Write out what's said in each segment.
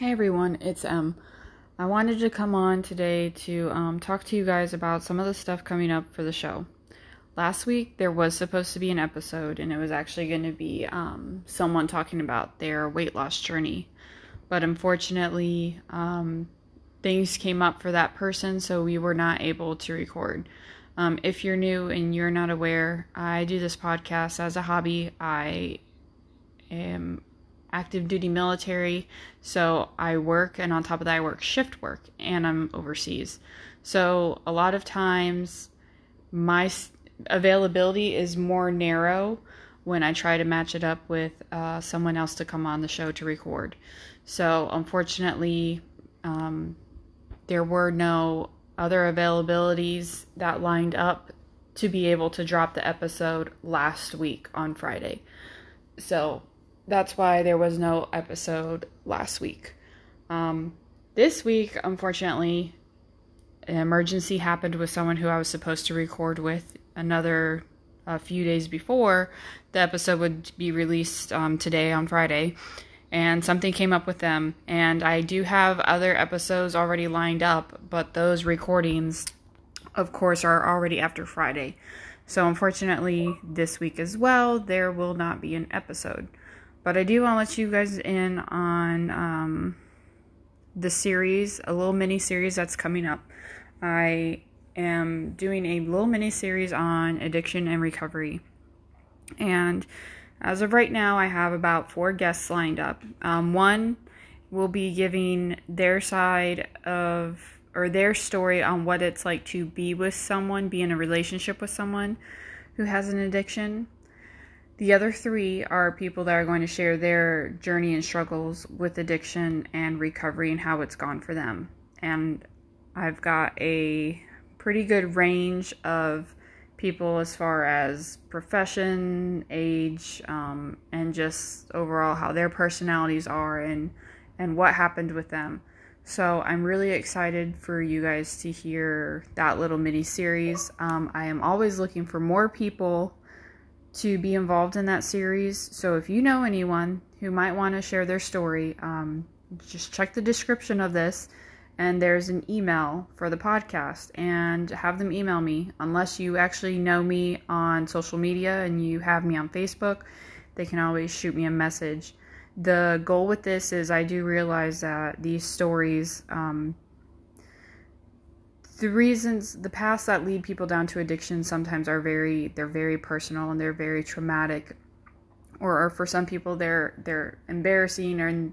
Hey everyone, it's Em. I wanted to come on today to um, talk to you guys about some of the stuff coming up for the show. Last week there was supposed to be an episode, and it was actually going to be um, someone talking about their weight loss journey. But unfortunately, um, things came up for that person, so we were not able to record. Um, if you're new and you're not aware, I do this podcast as a hobby. I am active duty military, so I work, and on top of that, I work shift work, and I'm overseas. So a lot of times, my availability is more narrow when I try to match it up with uh, someone else to come on the show to record. So unfortunately, um, there were no other availabilities that lined up to be able to drop the episode last week on Friday. So that's why there was no episode last week. Um, this week, unfortunately, an emergency happened with someone who I was supposed to record with another a few days before the episode would be released um, today on Friday. And something came up with them. And I do have other episodes already lined up, but those recordings, of course, are already after Friday. So, unfortunately, this week as well, there will not be an episode. But I do want to let you guys in on um, the series, a little mini series that's coming up. I am doing a little mini series on addiction and recovery. And as of right now, I have about four guests lined up. Um, one will be giving their side of or their story on what it's like to be with someone, be in a relationship with someone who has an addiction. The other three are people that are going to share their journey and struggles with addiction and recovery and how it's gone for them. And I've got a pretty good range of people as far as profession, age, um, and just overall how their personalities are and and what happened with them. So I'm really excited for you guys to hear that little mini series. Um, I am always looking for more people to be involved in that series. So if you know anyone who might want to share their story, um, just check the description of this and there's an email for the podcast and have them email me unless you actually know me on social media and you have me on facebook they can always shoot me a message the goal with this is i do realize that these stories um, the reasons the paths that lead people down to addiction sometimes are very they're very personal and they're very traumatic or, or for some people they're they're embarrassing or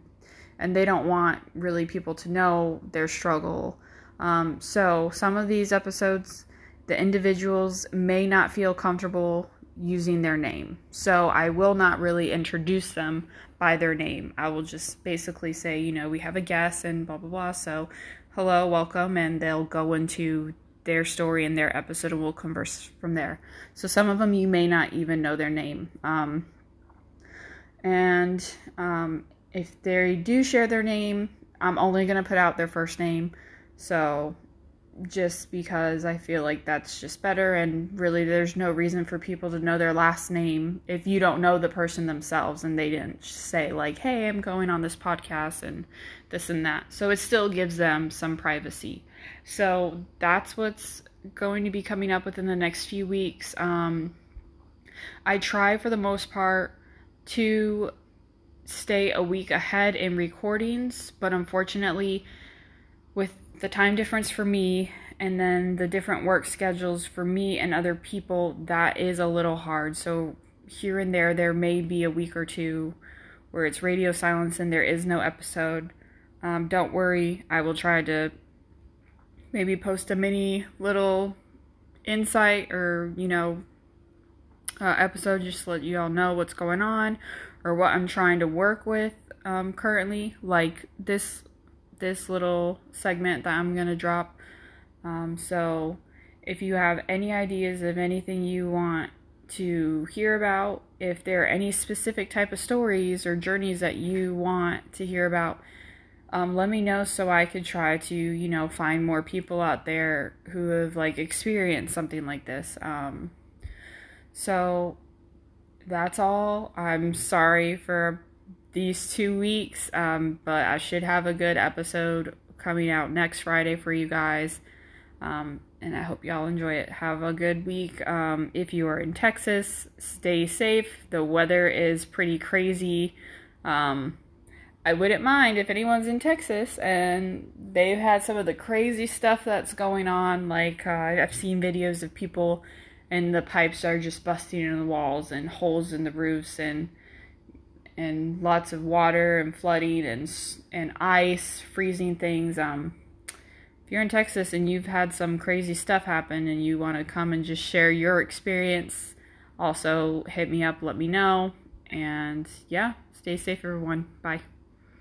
and they don't want really people to know their struggle. Um, so some of these episodes, the individuals may not feel comfortable using their name. So I will not really introduce them by their name. I will just basically say, you know, we have a guest and blah, blah, blah. So hello, welcome. And they'll go into their story and their episode and we'll converse from there. So some of them you may not even know their name. Um, and um, if they do share their name, I'm only going to put out their first name. So just because I feel like that's just better and really there's no reason for people to know their last name if you don't know the person themselves and they didn't say like, "Hey, I'm going on this podcast and this and that." So it still gives them some privacy. So that's what's going to be coming up within the next few weeks. Um I try for the most part to stay a week ahead in recordings, but unfortunately, with the time difference for me and then the different work schedules for me and other people, that is a little hard. So, here and there, there may be a week or two where it's radio silence and there is no episode. Um, don't worry, I will try to maybe post a mini little insight or, you know, uh, episode just to let you all know what's going on or what I'm trying to work with um, currently. Like this this little segment that I'm gonna drop. Um, so if you have any ideas of anything you want to hear about, if there are any specific type of stories or journeys that you want to hear about, um, let me know so I could try to, you know, find more people out there who have like experienced something like this. Um, so that's all. I'm sorry for these two weeks, um, but I should have a good episode coming out next Friday for you guys. Um, and I hope y'all enjoy it. Have a good week. Um, if you are in Texas, stay safe. The weather is pretty crazy. Um, I wouldn't mind if anyone's in Texas and they've had some of the crazy stuff that's going on. Like, uh, I've seen videos of people and the pipes are just busting in the walls and holes in the roofs and and lots of water and flooding and and ice freezing things. Um if you're in Texas and you've had some crazy stuff happen and you want to come and just share your experience also hit me up let me know. And yeah stay safe everyone. Bye